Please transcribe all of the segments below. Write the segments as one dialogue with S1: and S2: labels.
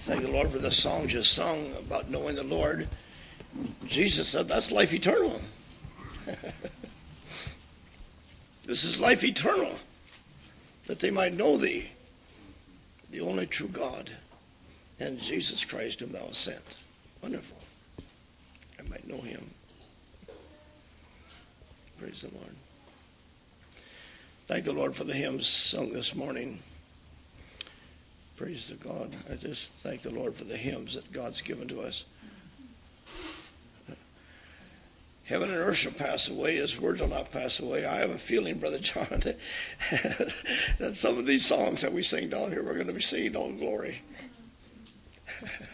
S1: Thank the Lord for the song just sung about knowing the Lord. Jesus said that's life eternal. this is life eternal, that they might know thee, the only true God, and Jesus Christ whom thou hast sent. Wonderful. I might know him. Praise the Lord. Thank the Lord for the hymns sung this morning. Praise to God. I just thank the Lord for the hymns that God's given to us. Heaven and earth shall pass away, his words will not pass away. I have a feeling, Brother John, that some of these songs that we sing down here, we're going to be singing all glory.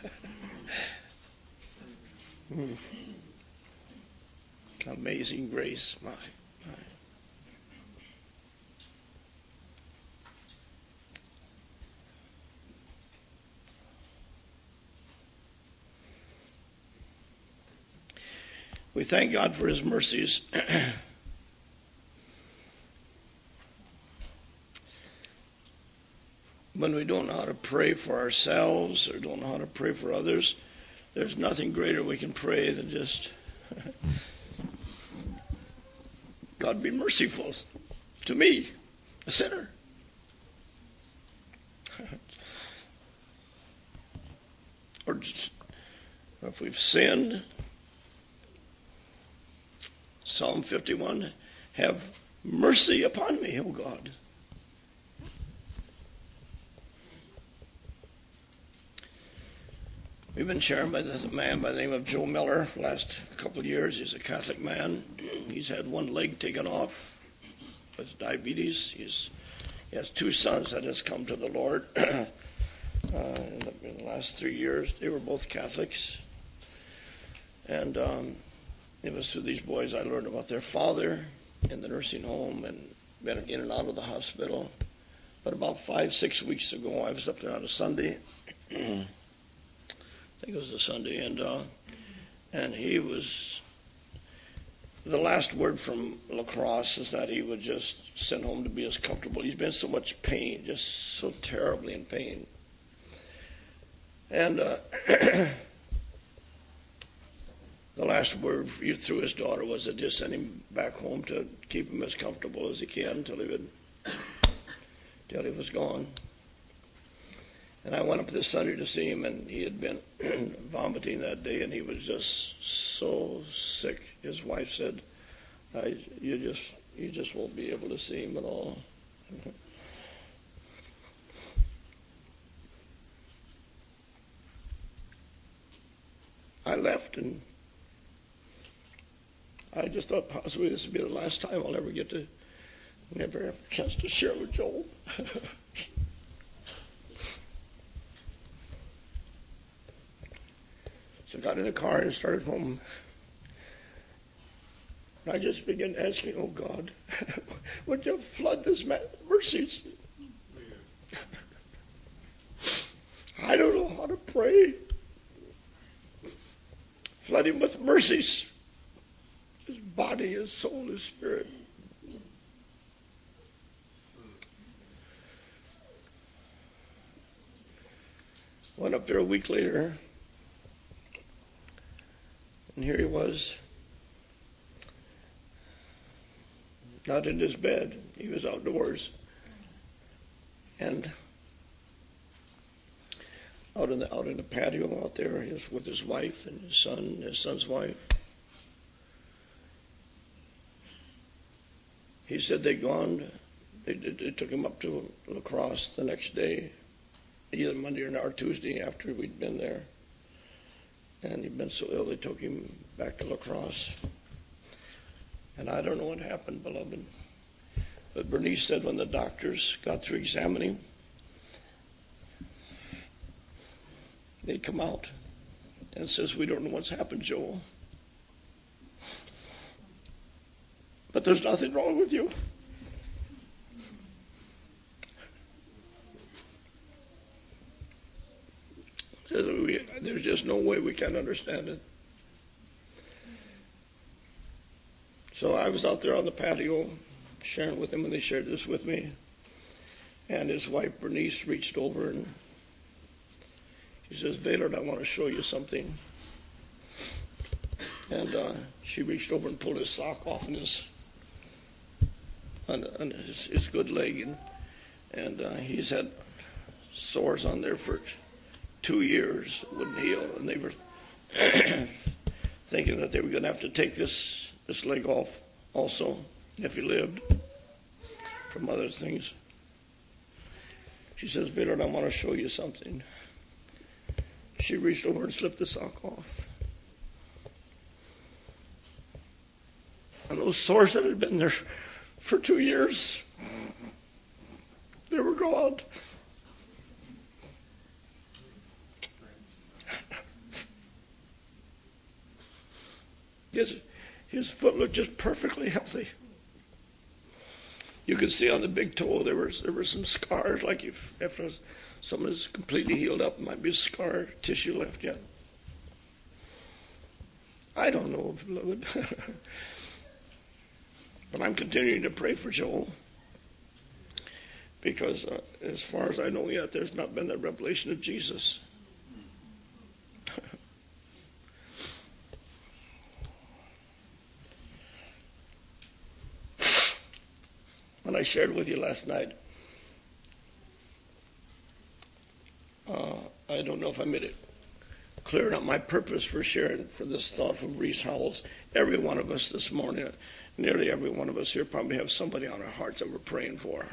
S1: Hmm. Amazing grace, my. We thank God for his mercies. when we don't know how to pray for ourselves or don't know how to pray for others, there's nothing greater we can pray than just, God be merciful to me, a sinner. or just, if we've sinned, Psalm 51 Have mercy upon me, O God. We've been sharing by this man by the name of Joe Miller for the last couple of years. He's a Catholic man. He's had one leg taken off with diabetes. He's, he has two sons that has come to the Lord uh, in the last three years. They were both Catholics. And um, it was through these boys I learned about their father in the nursing home and been in and out of the hospital. But about five, six weeks ago, I was up there on a Sunday. I think it was a Sunday, and uh, and he was. The last word from lacrosse is that he was just sent home to be as comfortable. He's been so much pain, just so terribly in pain. And uh, the last word through his daughter was to just send him back home to keep him as comfortable as he can until he would, till he was gone. And I went up this Sunday to see him, and he had been vomiting that day, and he was just so sick. His wife said, I, "You just, you just won't be able to see him at all." I left and I just thought possibly this would be the last time I'll ever get to, never have a chance to share with Joel. so I got in the car and started home. And I just began asking, oh God, would you flood this man with mercies? I don't know how to pray. Flood him with mercies body, his soul, his spirit. Went up there a week later, and here he was, not in his bed, he was outdoors. And out in the out in the patio out there, with his wife and his son, his son's wife. He said they'd gone, they, they took him up to La Crosse the next day, either Monday or Tuesday after we'd been there. And he'd been so ill, they took him back to La Crosse. And I don't know what happened, beloved. But Bernice said when the doctors got through examining him, they'd come out and says, we don't know what's happened, Joel. but there's nothing wrong with you. There's just no way we can understand it. So I was out there on the patio sharing with him, and they shared this with me. And his wife, Bernice, reached over and she says, Vaylard, I want to show you something. And uh, she reached over and pulled his sock off and his on, on his, his, good leg, and, and uh, he's had sores on there for two years, wouldn't heal, and they were thinking that they were going to have to take this this leg off also if he lived from other things. She says, "Vaylard, I want to show you something. She reached over and slipped the sock off. And those sores that had been there for two years. They were gone. His, his foot looked just perfectly healthy. You could see on the big toe there were there were some scars, like if after is completely healed up, might be scar tissue left yet. I don't know, beloved. But I'm continuing to pray for Joel because, uh, as far as I know yet, there's not been that revelation of Jesus. when I shared with you last night, uh, I don't know if I made it clearing up my purpose for sharing for this thought from Rees Howells. Every one of us this morning, nearly every one of us here, probably have somebody on our hearts that we're praying for.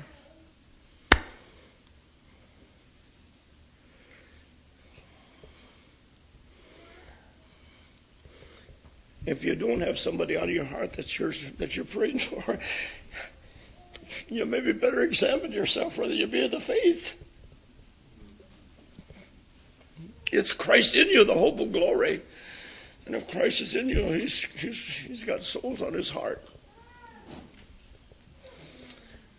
S1: If you don't have somebody on your heart that you're, that you're praying for, you maybe better examine yourself whether you be in the faith. It's Christ in you, the hope of glory. And if Christ is in you, he's, he's, he's got souls on his heart.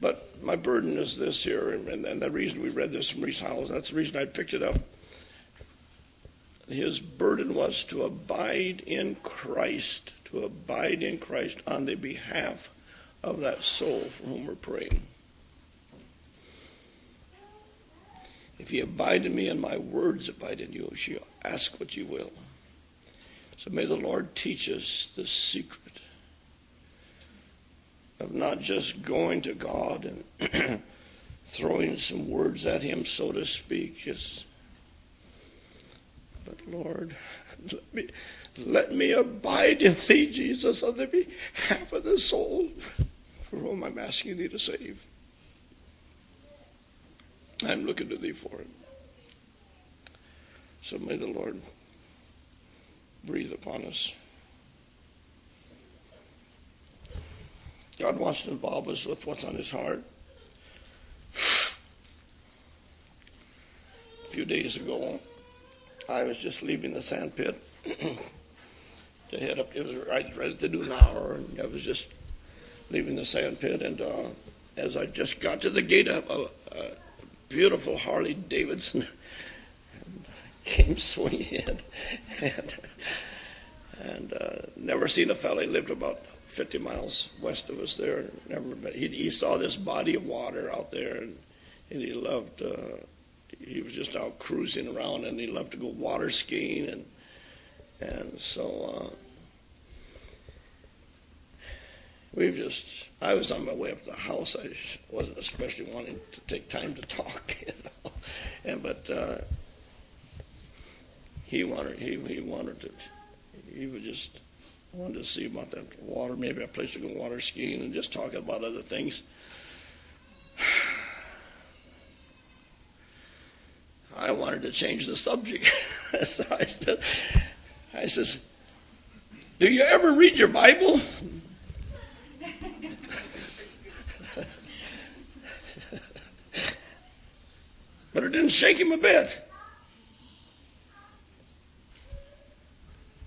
S1: But my burden is this here, and, and the reason we read this from Rees Howells, that's the reason I picked it up. His burden was to abide in Christ, to abide in Christ on the behalf of that soul for whom we're praying. If ye abide in me and my words abide in you, you shall ask what you will. So may the Lord teach us the secret of not just going to God and throwing some words at Him, so to speak, just, but Lord, let me, let me abide in Thee, Jesus, on the behalf of the soul for whom I'm asking Thee to save. I'm looking to thee for it. So may the Lord breathe upon us. God wants to involve us with what's on his heart. A few days ago, I was just leaving the sand pit to head up. It was right, ready to do an hour, and I was just leaving the sand pit. And uh, as I just got to the gate, a, beautiful Harley Davidson came swinging in. and, and uh, never seen a fellow. He lived about 50 miles west of us there. Never, but he, he saw this body of water out there, and, and he loved. Uh, he was just out cruising around, and he loved to go water skiing, and and so uh, we've just, I was on my way up to the house. I wasn't especially wanting to take time to talk, you know. And, but uh, he wanted, he, he wanted to, he was just, wanted to see about that water, maybe a place to go water skiing and just talk about other things. I wanted to change the subject. so I said, I says, do you ever read your Bible? but it didn't shake him a bit.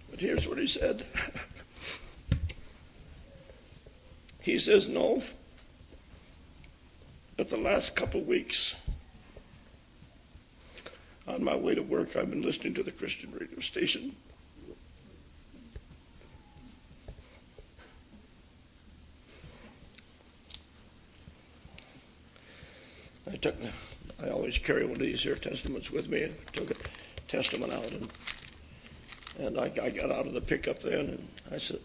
S1: But here's what he said He says, No, but the last couple weeks, on my way to work, I've been listening to the Christian radio station. I took the I always carry one of these here testaments with me. I took a testament out, and and I, I got out of the pickup then, and I said,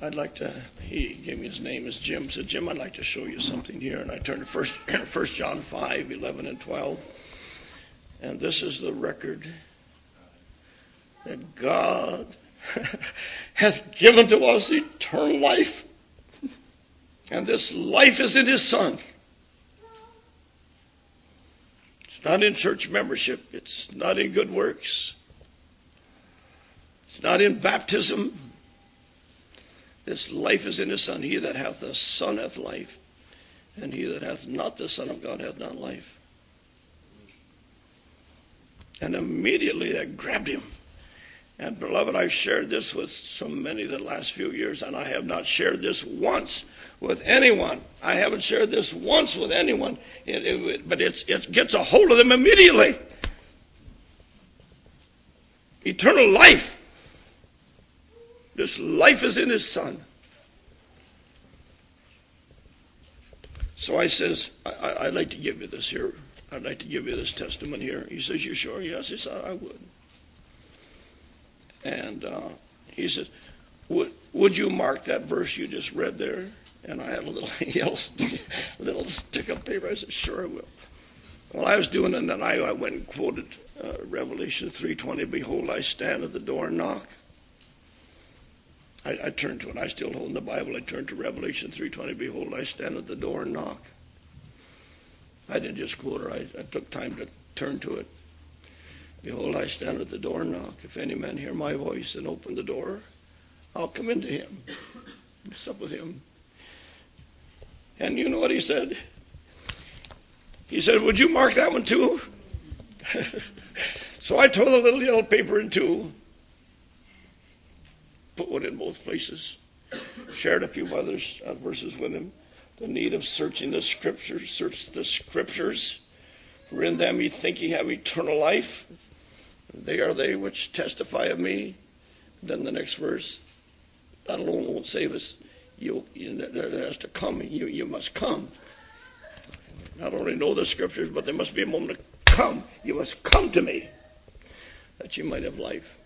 S1: I'd like to. He gave me his name as Jim. Said Jim, I'd like to show you something here, and I turned to First First John 5, 11 and twelve, and this is the record that God hath given to us eternal life, and this life is in His Son. not in church membership. It's not in good works. It's not in baptism. This life is in his Son. He that hath the Son hath life, and he that hath not the Son of God hath not life. And immediately that grabbed him. And beloved, I've shared this with so many the last few years, and I have not shared this once with anyone. I haven't shared this once with anyone, it, it, but it gets a hold of them immediately. Eternal life. This life is in his son. So I says, I, would like to give you this here. I'd like to give you this testimony here. He says, You sure? Yes. He said, I would. And uh, he said, would, would you mark that verse you just read there? And I had a little yellow stick, little stick of paper. I said, sure I will. Well, I was doing it, and I, I went and quoted uh, Revelation 3.20, Behold, I stand at the door and knock. I, I turned to it. I still holding the Bible. I turned to Revelation 3.20, Behold, I stand at the door and knock. I didn't just quote it. I, I took time to turn to it. Behold, I stand at the door and knock. If any man hear my voice and open the door, I'll come into him, sup with him. And you know what he said? He said, Would you mark that one too? so I tore the little yellow paper in two, put one in both places, shared a few other uh, verses with him. The need of searching the scriptures, search the scriptures, for in them ye think ye have eternal life. They are they which testify of me. Then the next verse, that alone won't save us. You, you there has to come. You, you must come. Not only know the scriptures, but there must be a moment to come. You must come to me that you might have life.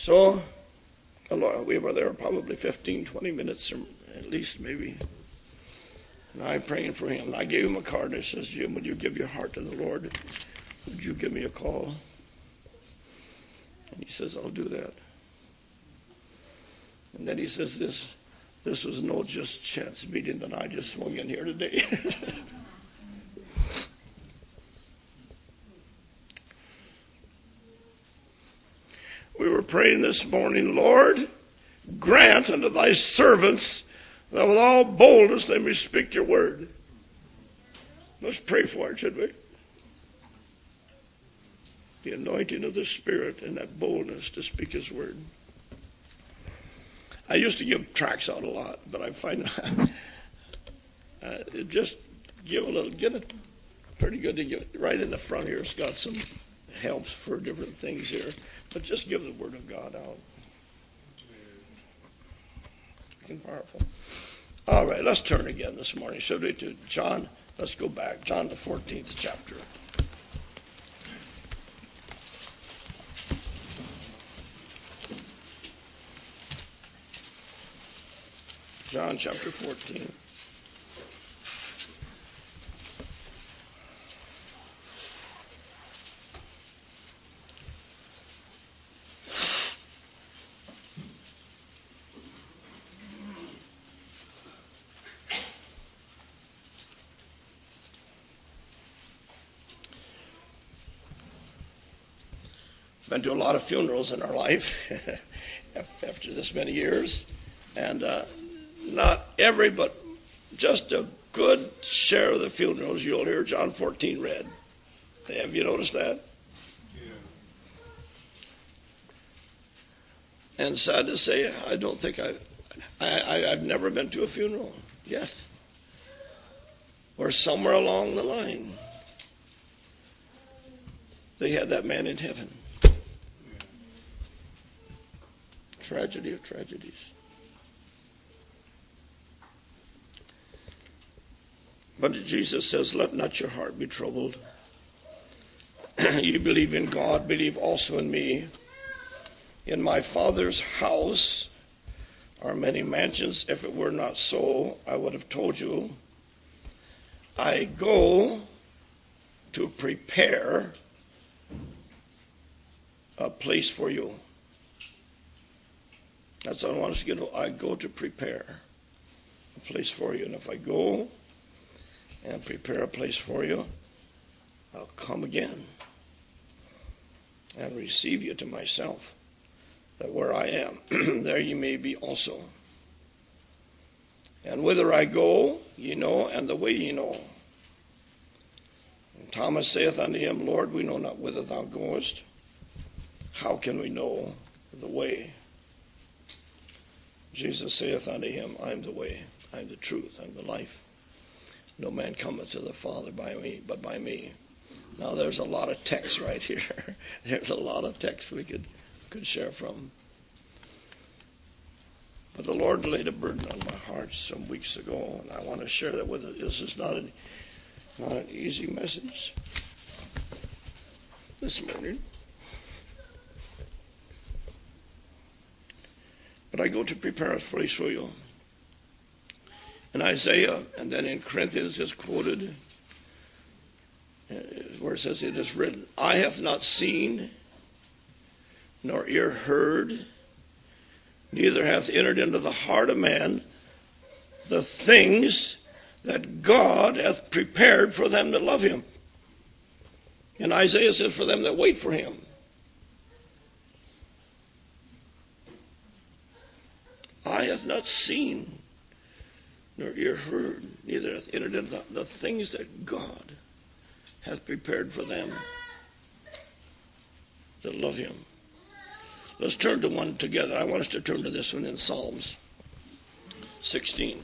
S1: So, we were there probably 15, 20 minutes, or at least maybe. And I praying for him. I gave him a card. I says, Jim, will you give your heart to the Lord? Would you give me a call? And he says, I'll do that. And then he says, This this was no just chance meeting that I just swung in here today. we were praying this morning, Lord, grant unto thy servants that with all boldness they may speak your word. Let's pray for it, should we? the anointing of the Spirit and that boldness to speak His word. I used to give tracks out a lot, but I find uh, just give a little, get it pretty good to give it right in the front here. It's got some helps for different things here, but just give the Word of God out. It's powerful. All right, let's turn again this morning, should we, to John? Let's go back, John the 14th chapter. John chapter 14. Been to a lot of funerals in our life after this many years, and uh, not every, but just a good share of the funerals you'll hear John 14 read. Have you noticed that? Yeah. And sad to say, I don't think I, I, I, I've never been to a funeral yet, or somewhere along the line. They had that man in heaven. Tragedy of tragedies. But Jesus says, Let not your heart be troubled. you believe in God, believe also in me. In my Father's house are many mansions. If it were not so, I would have told you. I go to prepare a place for you. That's what I want us to get. I go to prepare a place for you. And if I go, and prepare a place for you, I'll come again and receive you to myself, that where I am, there ye may be also. And whither I go, ye know, and the way ye know. And Thomas saith unto him, Lord, we know not whither thou goest. How can we know the way? Jesus saith unto him, I am the way, I am the truth, I am the life. No man cometh to the Father by me, but by me. Now there's a lot of text right here. there's a lot of text we could could share from. But the Lord laid a burden on my heart some weeks ago, and I want to share that with you. This is not an, not an easy message this morning. But I go to prepare a place for you. And Isaiah, and then in Corinthians is quoted uh, where it says, It is written, Eye hath not seen, nor ear heard, neither hath entered into the heart of man the things that God hath prepared for them that love him. And Isaiah says, For them that wait for him. Eye hath not seen, nor ear heard, neither hath entered into the, the things that God hath prepared for them that love him. Let's turn to one together. I want us to turn to this one in Psalms 16.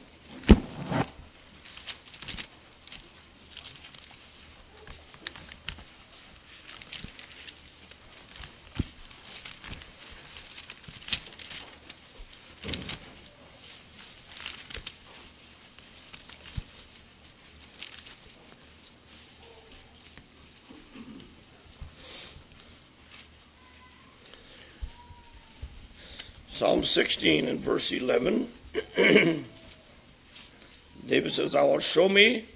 S1: 16 and verse 11, David says, Thou wilt show me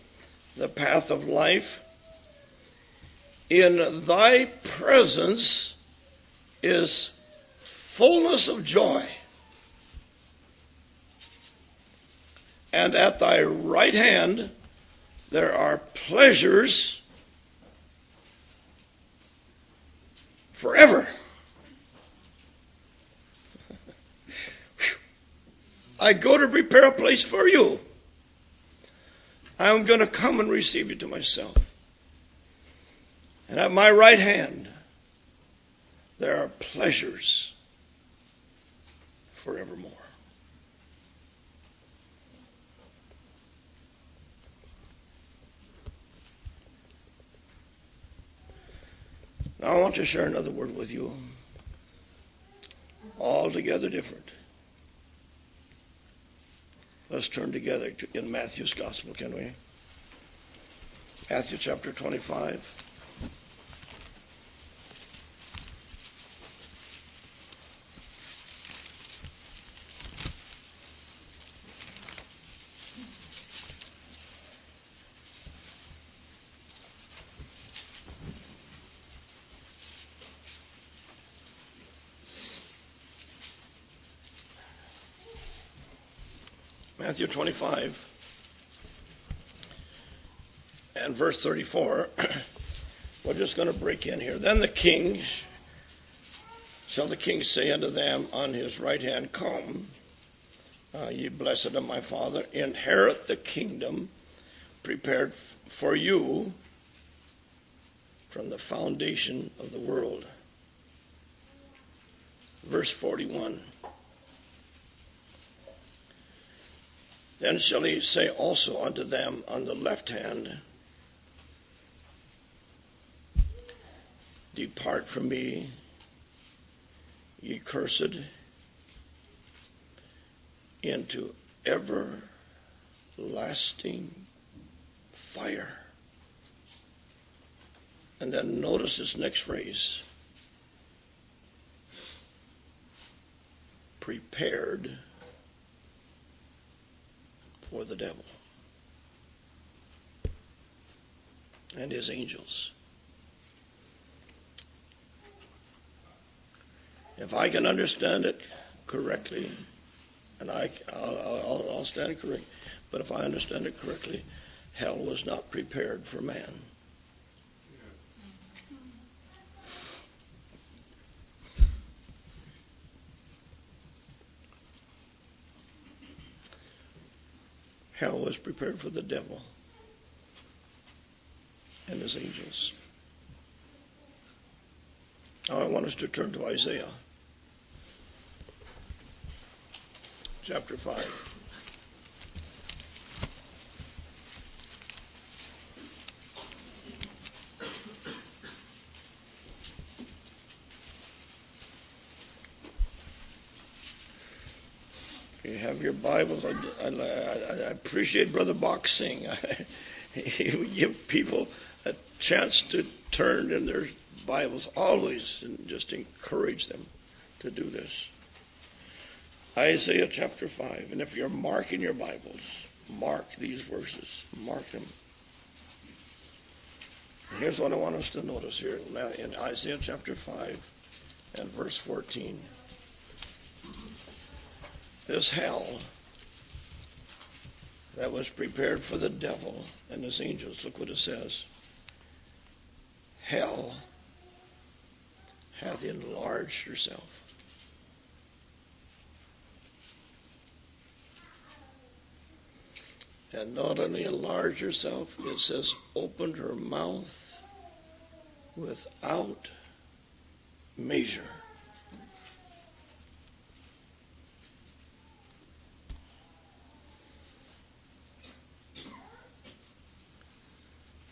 S1: the path of life. In thy presence is fullness of joy. And at thy right hand there are pleasures forever. I go to prepare a place for you. I'm going to come and receive you to myself. And at my right hand, there are pleasures forevermore. Now, I want to share another word with you, altogether different. Let's turn together in Matthew's Gospel, can we? Matthew chapter 25. Matthew 25 and verse 34, we're just going to break in here. Then the king, shall the king say unto them on his right hand, Come, uh, ye blessed of my Father, inherit the kingdom prepared f- for you from the foundation of the world. Verse 41 Then shall he say also unto them on the left hand, Depart from me, ye cursed, into everlasting fire. And then notice this next phrase prepared for the devil and his angels. If I can understand it correctly, and I, will stand correct, but if I understand it correctly, hell was not prepared for man. hell was prepared for the devil and his angels. Now I want us to turn to Isaiah chapter 5. You have your Bibles. I, I, I appreciate Brother Boxing. he would give people a chance to turn in their Bibles always and just encourage them to do this. Isaiah chapter 5. And if you're marking your Bibles, mark these verses. Mark them. here's what I want us to notice here in Isaiah chapter 5 and verse 14. This hell that was prepared for the devil and his angels. Look what it says. Hell hath enlarged herself. And not only enlarged herself, it says opened her mouth without measure.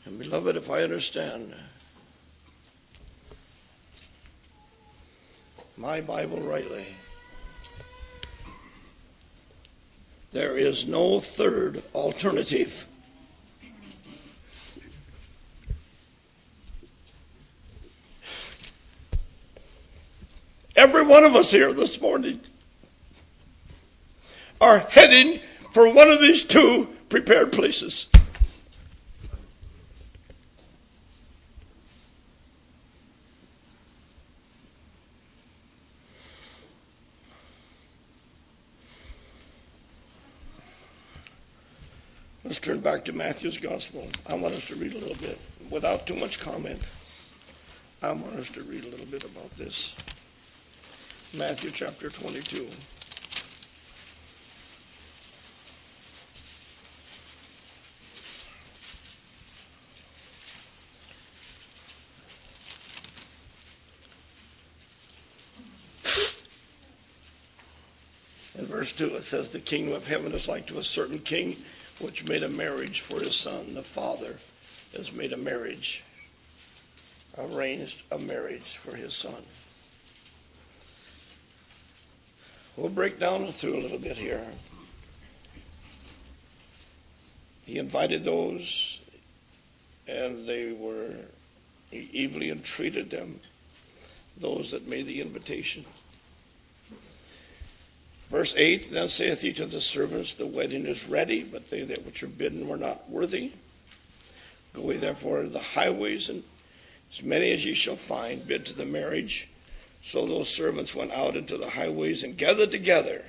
S1: And beloved, if I understand, my Bible rightly, there is no third alternative. Every one of us here this morning are heading for one of these two prepared places. turn back to Matthew's Gospel, I want us to read a little bit without too much comment. I want us to read a little bit about this. Matthew chapter 22. In verse 2, it says, The kingdom of heaven is like to a certain king which made a marriage for his son. The father has made a marriage, arranged a marriage for his son. We'll break down through a little bit here. He invited those, and they were, he evilly entreated them, those that made the invitation. Verse 8 Then saith he to the servants, The wedding is ready, but they that which are bidden were not worthy. Go ye therefore into the highways, and as many as ye shall find, bid to the marriage. So those servants went out into the highways and gathered together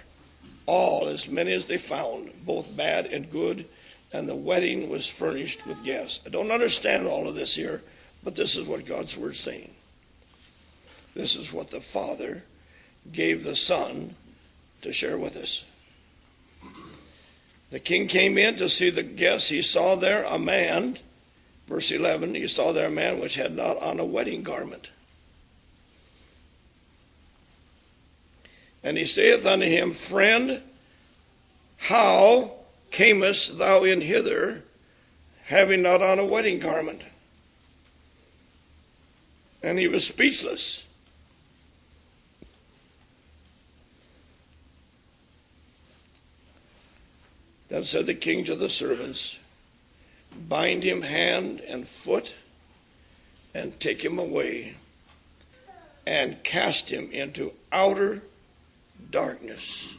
S1: all, as many as they found, both bad and good, and the wedding was furnished with guests. I don't understand all of this here, but this is what God's word saying. This is what the Father gave the Son to share with us. The king came in to see the guests. He saw there a man, verse 11, he saw there a man which had not on a wedding garment. And he saith unto him, Friend, how camest thou in hither, having not on a wedding garment? And he was speechless. Then said the king to the servants, Bind him hand and foot, and take him away, and cast him into outer darkness.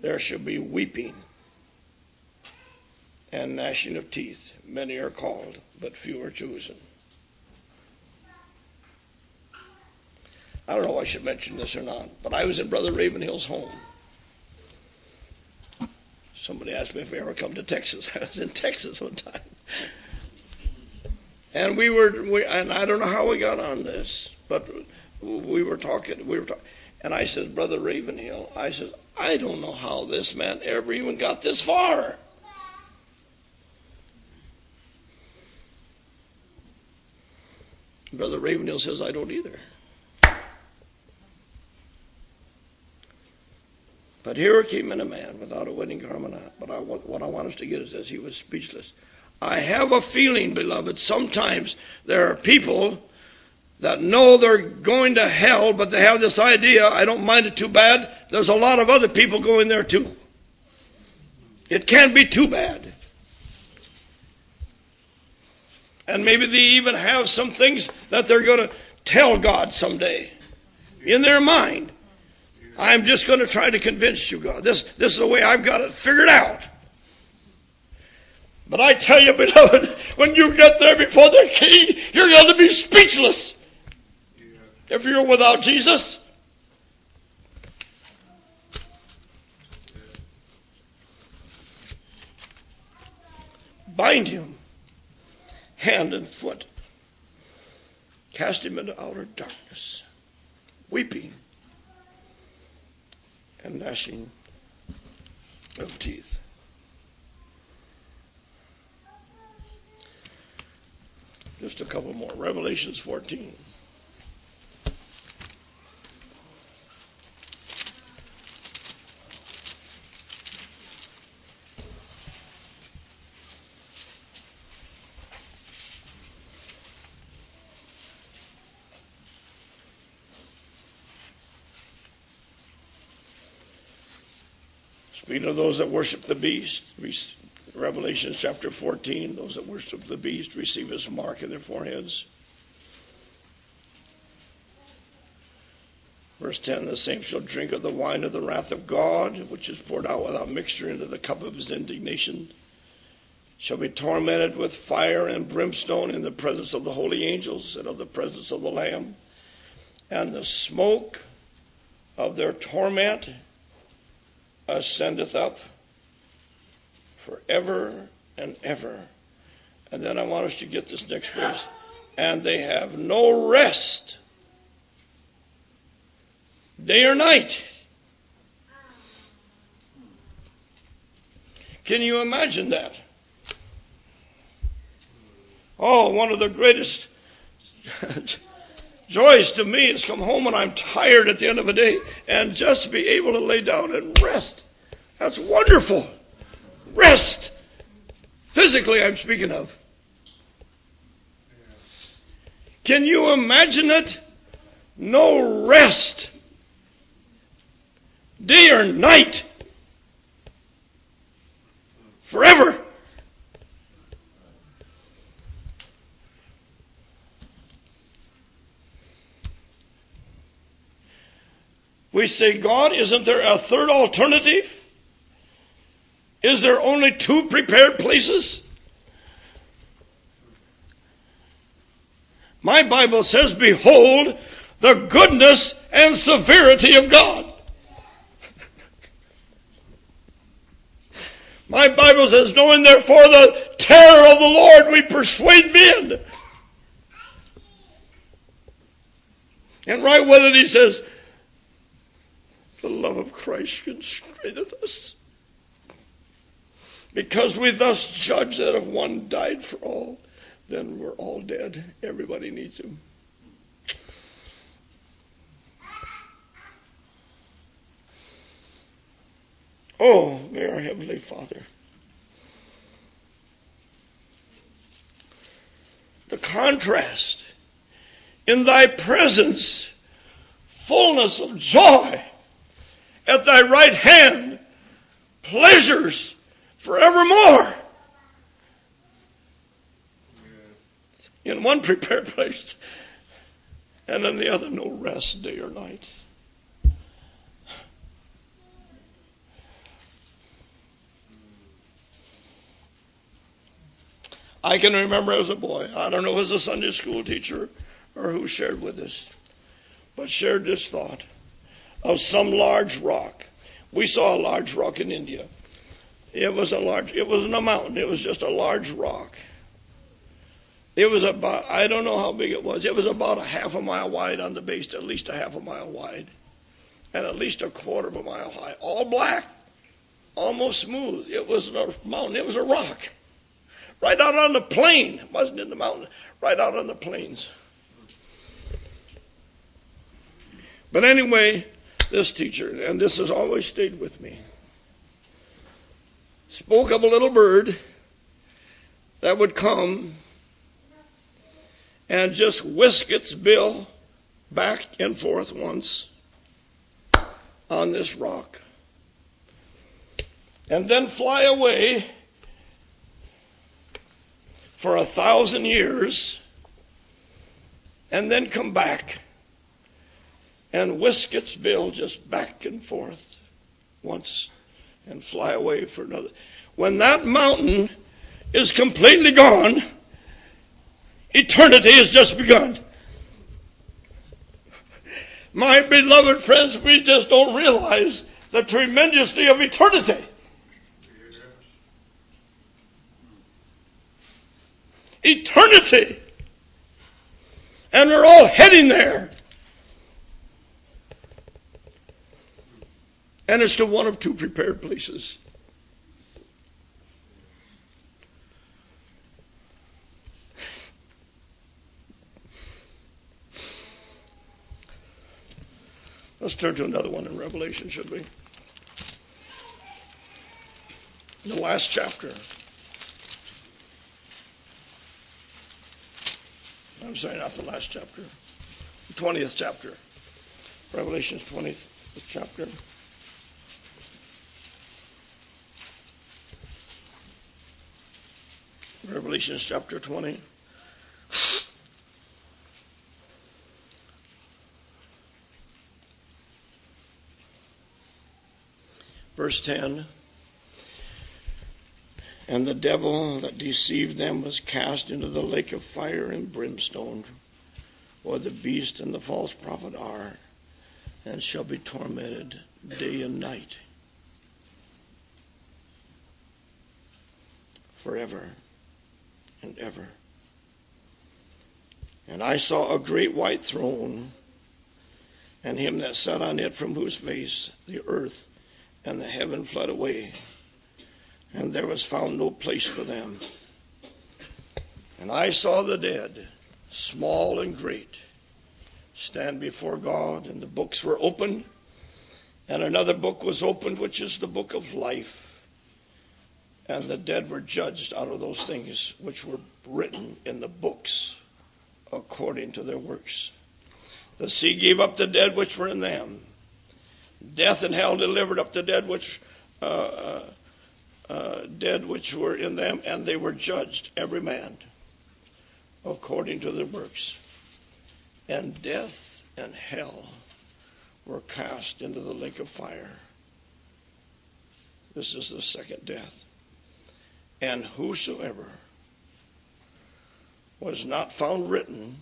S1: There shall be weeping and gnashing of teeth. Many are called, but few are chosen. I don't know if I should mention this or not, but I was in Brother Ravenhill's home. Somebody asked me if I ever come to Texas. I was in Texas one time. And we were, we, and I don't know how we got on this, but we were talking, we were talking, and I said, Brother Ravenhill, I said, I don't know how this man ever even got this far. Brother Ravenhill says, I don't either. But here came in a man without a wedding garment on. But I want, what I want us to get is this he was speechless. I have a feeling, beloved, sometimes there are people that know they're going to hell, but they have this idea I don't mind it too bad. There's a lot of other people going there too. It can't be too bad. And maybe they even have some things that they're going to tell God someday in their mind. I'm just going to try to convince you, God. This, this is the way I've got it figured out. But I tell you, beloved, when you get there before the king, you're going to be speechless yeah. if you're without Jesus. Bind him hand and foot. Cast him into outer darkness, weeping and gnashing of teeth. Just a couple more. Revelations 14. We know those that worship the beast. Revelation chapter 14, those that worship the beast receive his mark in their foreheads. Verse 10 The same shall drink of the wine of the wrath of God, which is poured out without mixture into the cup of his indignation, shall be tormented with fire and brimstone in the presence of the holy angels and of the presence of the Lamb. And the smoke of their torment ascendeth up forever and ever. And then I want us to get this next verse. And they have no rest day or night. Can you imagine that? Oh, one of the greatest Joys to me is come home when I'm tired at the end of a day and just be able to lay down and rest. That's wonderful. Rest. Physically, I'm speaking of. Can you imagine it? No rest. Day or night. Forever. We say, God, isn't there a third alternative? Is there only two prepared places? My Bible says, Behold the goodness and severity of God. My Bible says, Knowing therefore the terror of the Lord, we persuade men. And right with it, he says, the love of Christ constraineth us. Because we thus judge that if one died for all, then we're all dead. Everybody needs him. Oh, may our Heavenly Father. The contrast in thy presence, fullness of joy at thy right hand pleasures forevermore. In one prepared place, and in the other, no rest day or night. I can remember as a boy, I don't know, was a Sunday school teacher or who shared with us, but shared this thought of some large rock. We saw a large rock in India. It was a large, it wasn't a mountain, it was just a large rock. It was about, I don't know how big it was, it was about a half a mile wide on the base, at least a half a mile wide, and at least a quarter of a mile high, all black, almost smooth. It wasn't a mountain, it was a rock. Right out on the plain, it wasn't in the mountain, right out on the plains. But anyway, this teacher, and this has always stayed with me, spoke of a little bird that would come and just whisk its bill back and forth once on this rock and then fly away for a thousand years and then come back and whisk its bill just back and forth once and fly away for another. When that mountain is completely gone, eternity has just begun. My beloved friends, we just don't realize the tremendousity of eternity. Eternity. And we're all heading there. and it's to one of two prepared places. Let's turn to another one in Revelation, should we? The last chapter. I'm sorry, not the last chapter. The 20th chapter. Revelation's 20th chapter. Revelation chapter 20. Verse 10 And the devil that deceived them was cast into the lake of fire and brimstone, where the beast and the false prophet are, and shall be tormented day and night forever and ever. And I saw a great white throne, and him that sat on it, from whose face the earth and the heaven fled away, and there was found no place for them. And I saw the dead, small and great, stand before God, and the books were opened, and another book was opened, which is the book of life and the dead were judged out of those things which were written in the books according to their works. The sea gave up the dead which were in them. Death and hell delivered up the dead which uh, uh, uh dead which were in them, and they were judged every man according to their works. And death and hell were cast into the lake of fire. This is the second death. And whosoever was not found written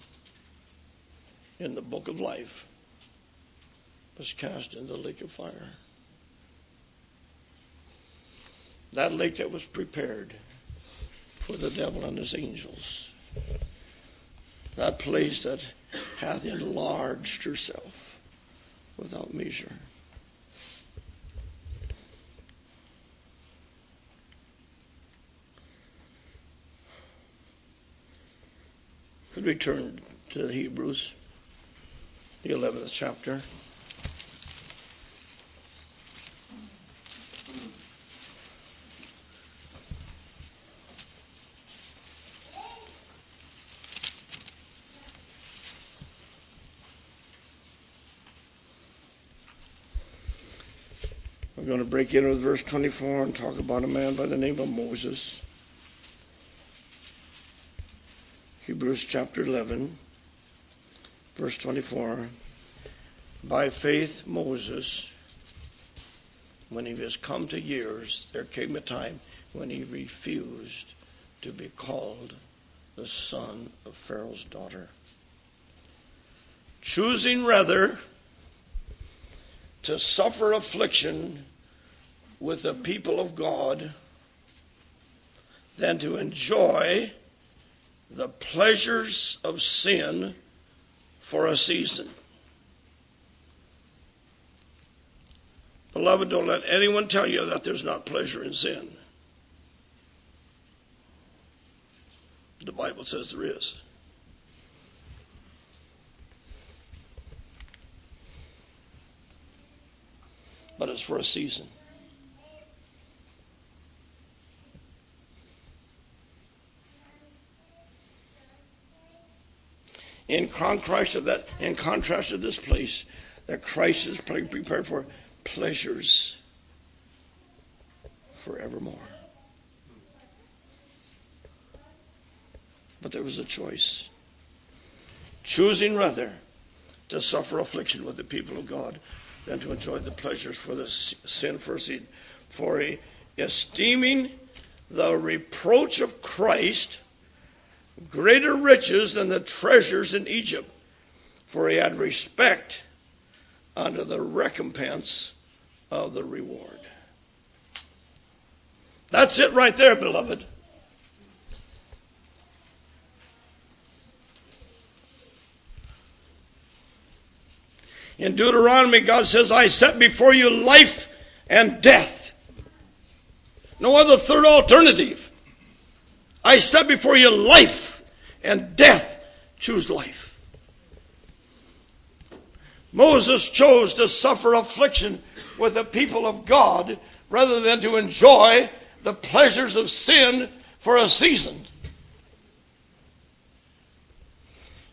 S1: in the book of life was cast into the lake of fire. That lake that was prepared for the devil and his angels. That place that hath enlarged herself without measure. Could we turn to Hebrews, the 11th chapter? We're going to break in with verse 24 and talk about a man by the name of Moses. Hebrews chapter 11, verse 24. By faith, Moses, when he was come to years, there came a time when he refused to be called the son of Pharaoh's daughter, choosing rather to suffer affliction with the people of God than to enjoy the pleasures of sin for a season. Beloved, don't let anyone tell you that there's not pleasure in sin. The Bible says there is. But it's for a season. in contrast to that, in contrast to this place that Christ is prepared for pleasures forevermore. But there was a choice. Choosing rather to suffer affliction with the people of God than to enjoy the pleasures for the sin for sin. For esteeming the reproach of Christ greater riches than the treasures in Egypt, for he had respect unto the recompense of the reward. That's it right there, beloved. In Deuteronomy, God says, I set before you life and death. No other third alternative. I set before you life and death, choose life. Moses chose to suffer affliction with the people of God rather than to enjoy the pleasures of sin for a season.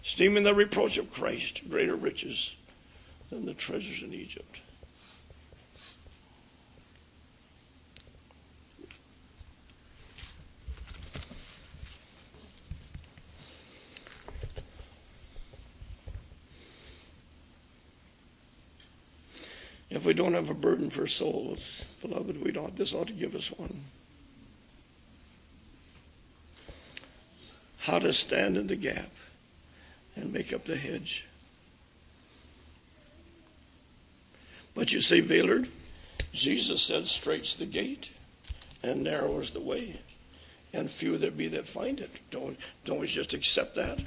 S1: Esteeming the reproach of Christ greater riches than the treasures in Egypt. If we don't have a burden for souls, beloved, we ought, this ought to give us one. How to stand in the gap and make up the hedge. But you see, Ballard, Jesus said, Straight's the gate and narrow is the way, and few there be that find it. Don't, don't we just accept that?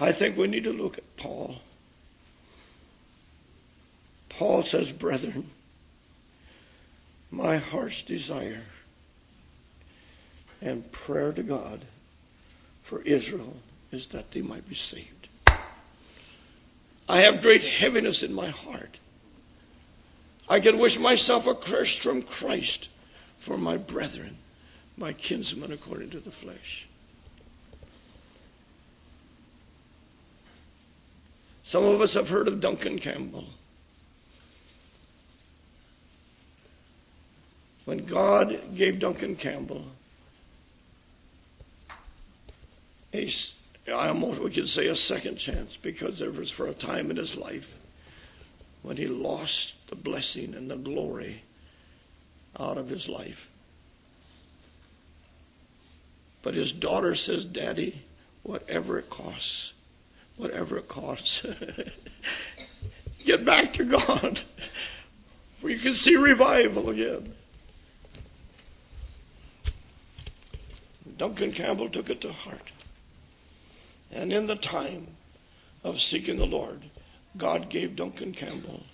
S1: I think we need to look at Paul. Paul says, Brethren, my heart's desire and prayer to God for Israel is that they might be saved. I have great heaviness in my heart. I can wish myself accursed from Christ for my brethren, my kinsmen according to the flesh. Some of us have heard of Duncan Campbell. When God gave Duncan Campbell a, I almost we could say a second chance because there was for a time in his life when he lost the blessing and the glory out of his life. But his daughter says, Daddy, whatever it costs, whatever it costs. Get back to God. We can see revival again. Duncan Campbell took it to heart. And in the time of seeking the Lord, God gave Duncan Campbell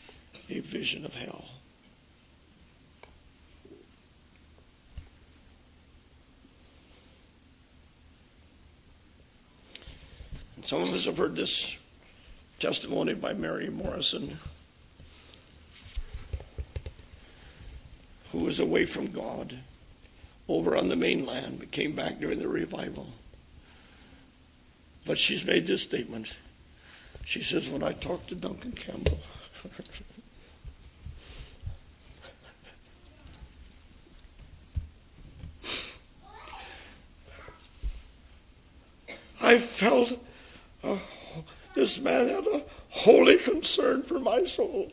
S1: a vision of hell. Some of us have heard this testimony by Mary Morrison, who was away from God over on the mainland but came back during the revival. But she's made this statement. She says, When I talked to Duncan Campbell, I felt Oh, this man had a holy concern for my soul.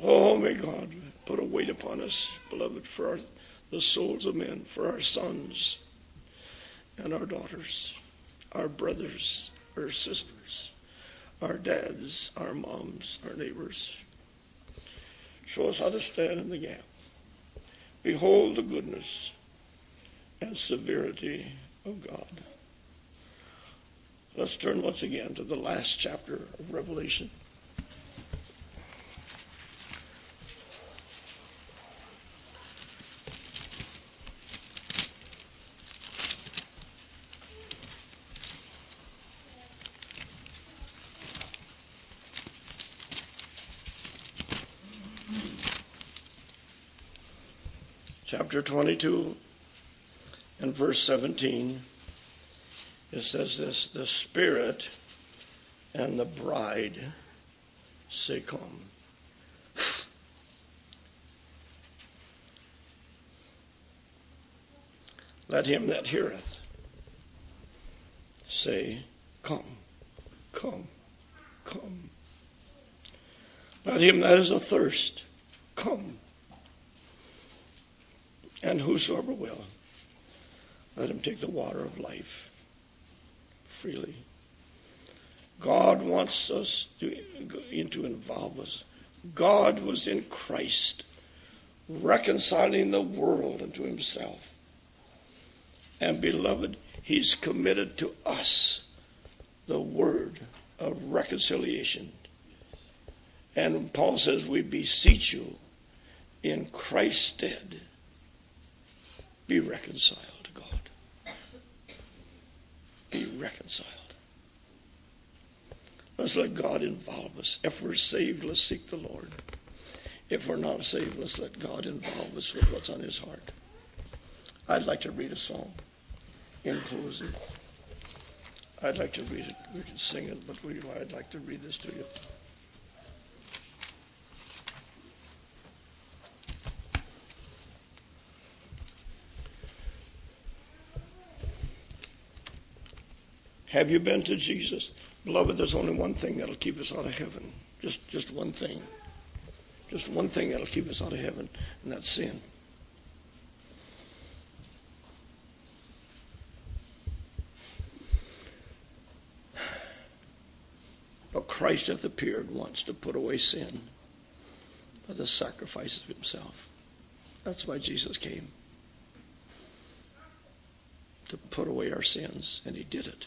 S1: Oh, may God put a weight upon us, beloved, for our, the souls of men, for our sons and our daughters, our brothers, our sisters, our dads, our moms, our neighbors. Show us how to stand in the gap. Behold the goodness and severity of God. Let's turn once again to the last chapter of Revelation. chapter 22 and verse 17, it says this The Spirit and the bride say, Come. Let him that heareth say, Come, come, come. Let him that is athirst come. And whosoever will, let him take the water of life freely. God wants us to, to involve us. God was in Christ, reconciling the world unto himself. And beloved, he's committed to us the word of reconciliation. And Paul says, We beseech you in Christ's stead. Be reconciled to God. Be reconciled. Let's let God involve us. If we're saved, let's seek the Lord. If we're not saved, let's let God involve us with what's on his heart. I'd like to read a song in closing. I'd like to read it. We can sing it, but we, I'd like to read this to you. Have you been to Jesus? Beloved, there's only one thing that'll keep us out of heaven. Just, just one thing. Just one thing that'll keep us out of heaven, and that's sin. But Christ hath appeared once to put away sin by the sacrifice of himself. That's why Jesus came to put away our sins, and he did it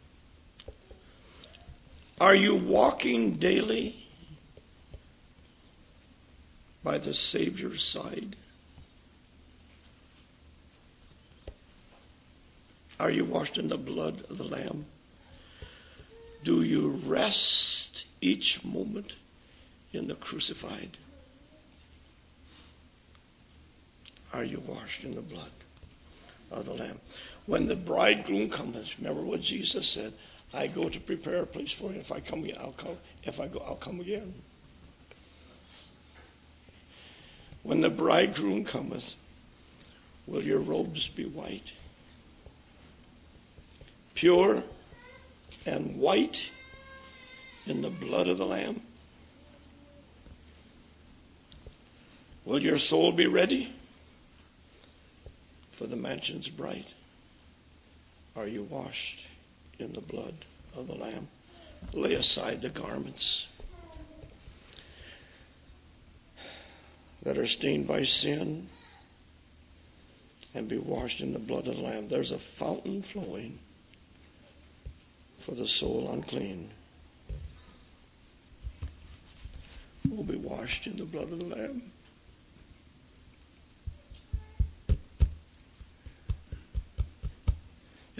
S1: Are you walking daily by the Savior's side? Are you washed in the blood of the Lamb? Do you rest each moment in the crucified? Are you washed in the blood of the Lamb? When the bridegroom comes, remember what Jesus said I go to prepare a place for you. If I come again, I'll come. If I go, I'll come again. When the bridegroom cometh, will your robes be white? Pure and white in the blood of the Lamb? Will your soul be ready for the mansion's bright? Are you washed? in the blood of the Lamb. Lay aside the garments that are stained by sin and be washed in the blood of the Lamb. There's a fountain flowing for the soul unclean. Will be washed in the blood of the Lamb.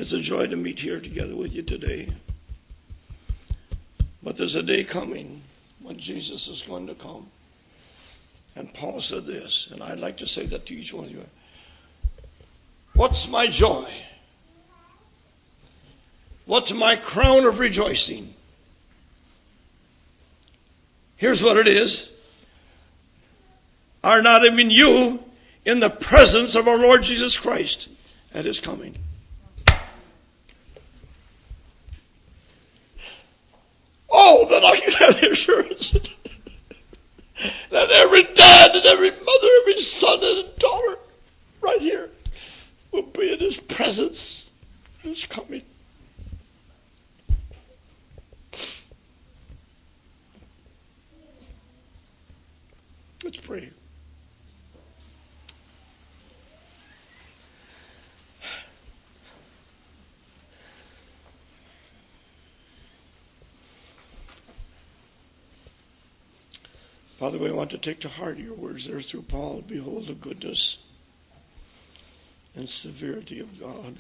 S1: It's a joy to meet here together with you today. But there's a day coming when Jesus is going to come. And Paul said this, and I'd like to say that to each one of you. What's my joy? What's my crown of rejoicing? Here's what it is. Are not even you in the presence of our Lord Jesus Christ at his coming? Oh, that I could have the assurance that every dad and every mother, every son and daughter right here will be in his presence, his coming. Let's pray. Father, we want to take to heart your words there through Paul. Behold the goodness and severity of God.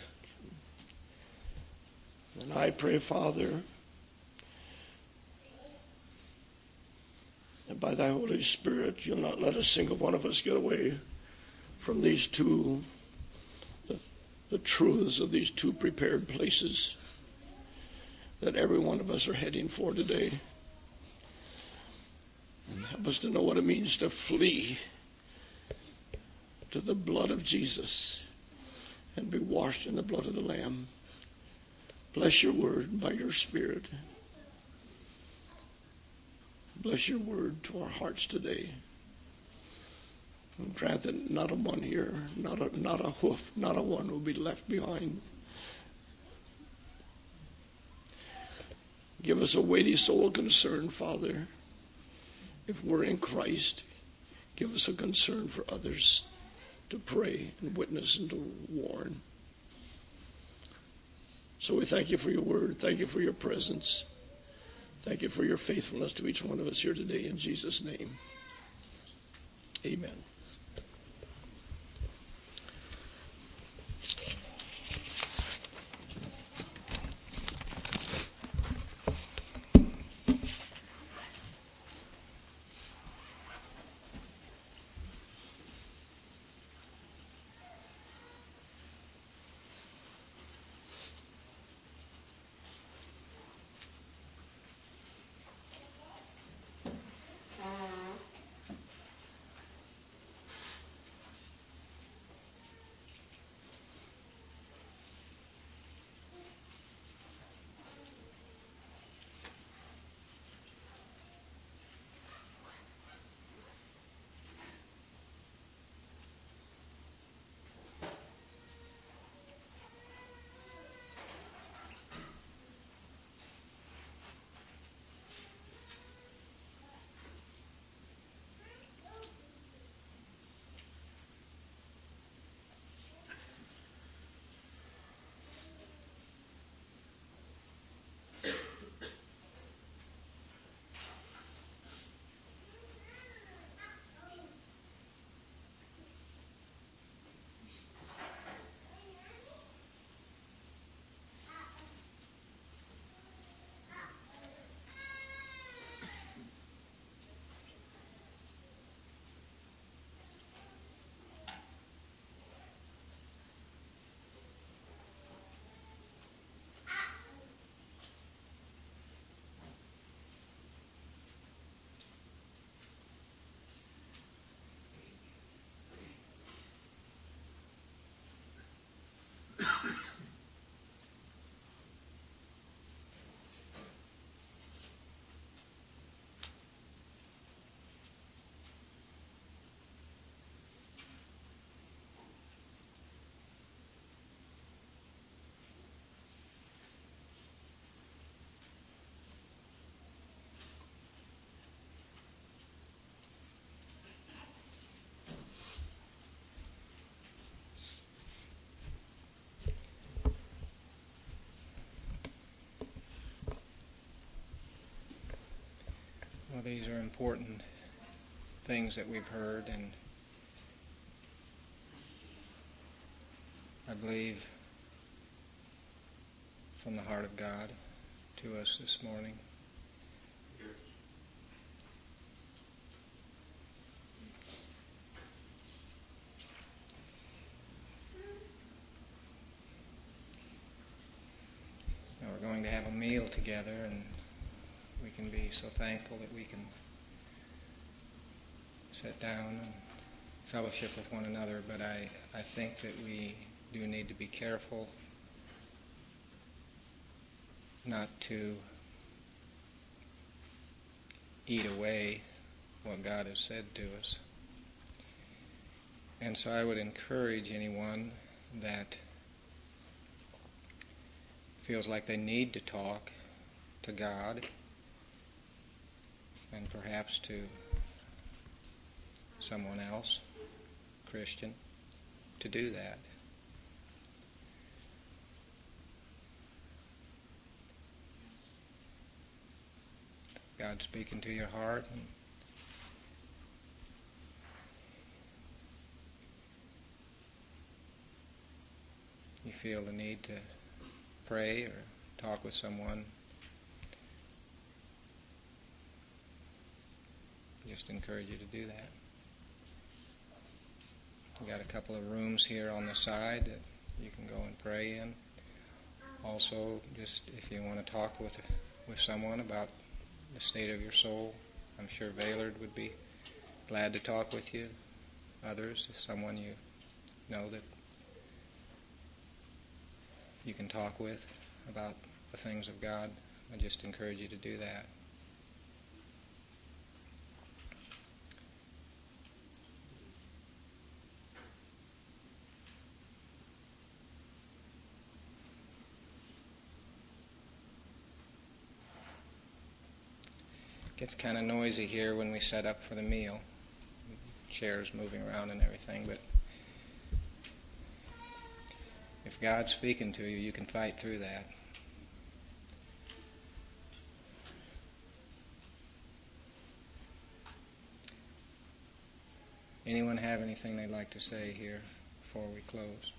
S1: And I pray, Father, that by thy Holy Spirit you'll not let a single one of us get away from these two, the, the truths of these two prepared places that every one of us are heading for today. And help us to know what it means to flee to the blood of Jesus and be washed in the blood of the Lamb. Bless your word by your Spirit. Bless your word to our hearts today. And grant that not a one here, not a, not a hoof, not a one will be left behind. Give us a weighty soul concern, Father if we're in Christ, give us a concern for others to pray and witness and to warn. So we thank you for your word. Thank you for your presence. Thank you for your faithfulness to each one of us here today in Jesus' name. Amen.
S2: Well, these are important things that we've heard, and I believe from the heart of God to us this morning. Now we're going to have a meal together and can be so thankful that we can sit down and fellowship with one another, but I, I think that we do need to be careful not to eat away what God has said to us. And so I would encourage anyone that feels like they need to talk to God and perhaps to someone else, Christian, to do that. God speaking to your heart. you feel the need to pray or talk with someone just encourage you to do that. We got a couple of rooms here on the side that you can go and pray in. Also, just if you want to talk with with someone about the state of your soul, I'm sure Vaylard would be glad to talk with you. Others, someone you know that you can talk with about the things of God. I just encourage you to do that. It's kind of noisy here when we set up for the meal. Chairs moving around and everything, but if God's speaking to you, you can fight through that. Anyone have anything they'd like to say here before we close?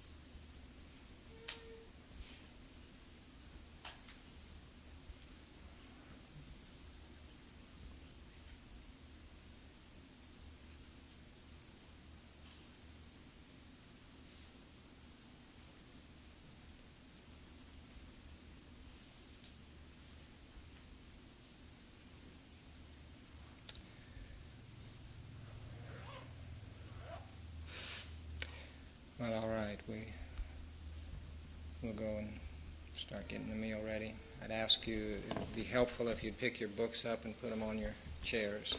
S2: start getting the meal ready. I'd ask you, it would be helpful if you'd pick your books up and put them on your chairs.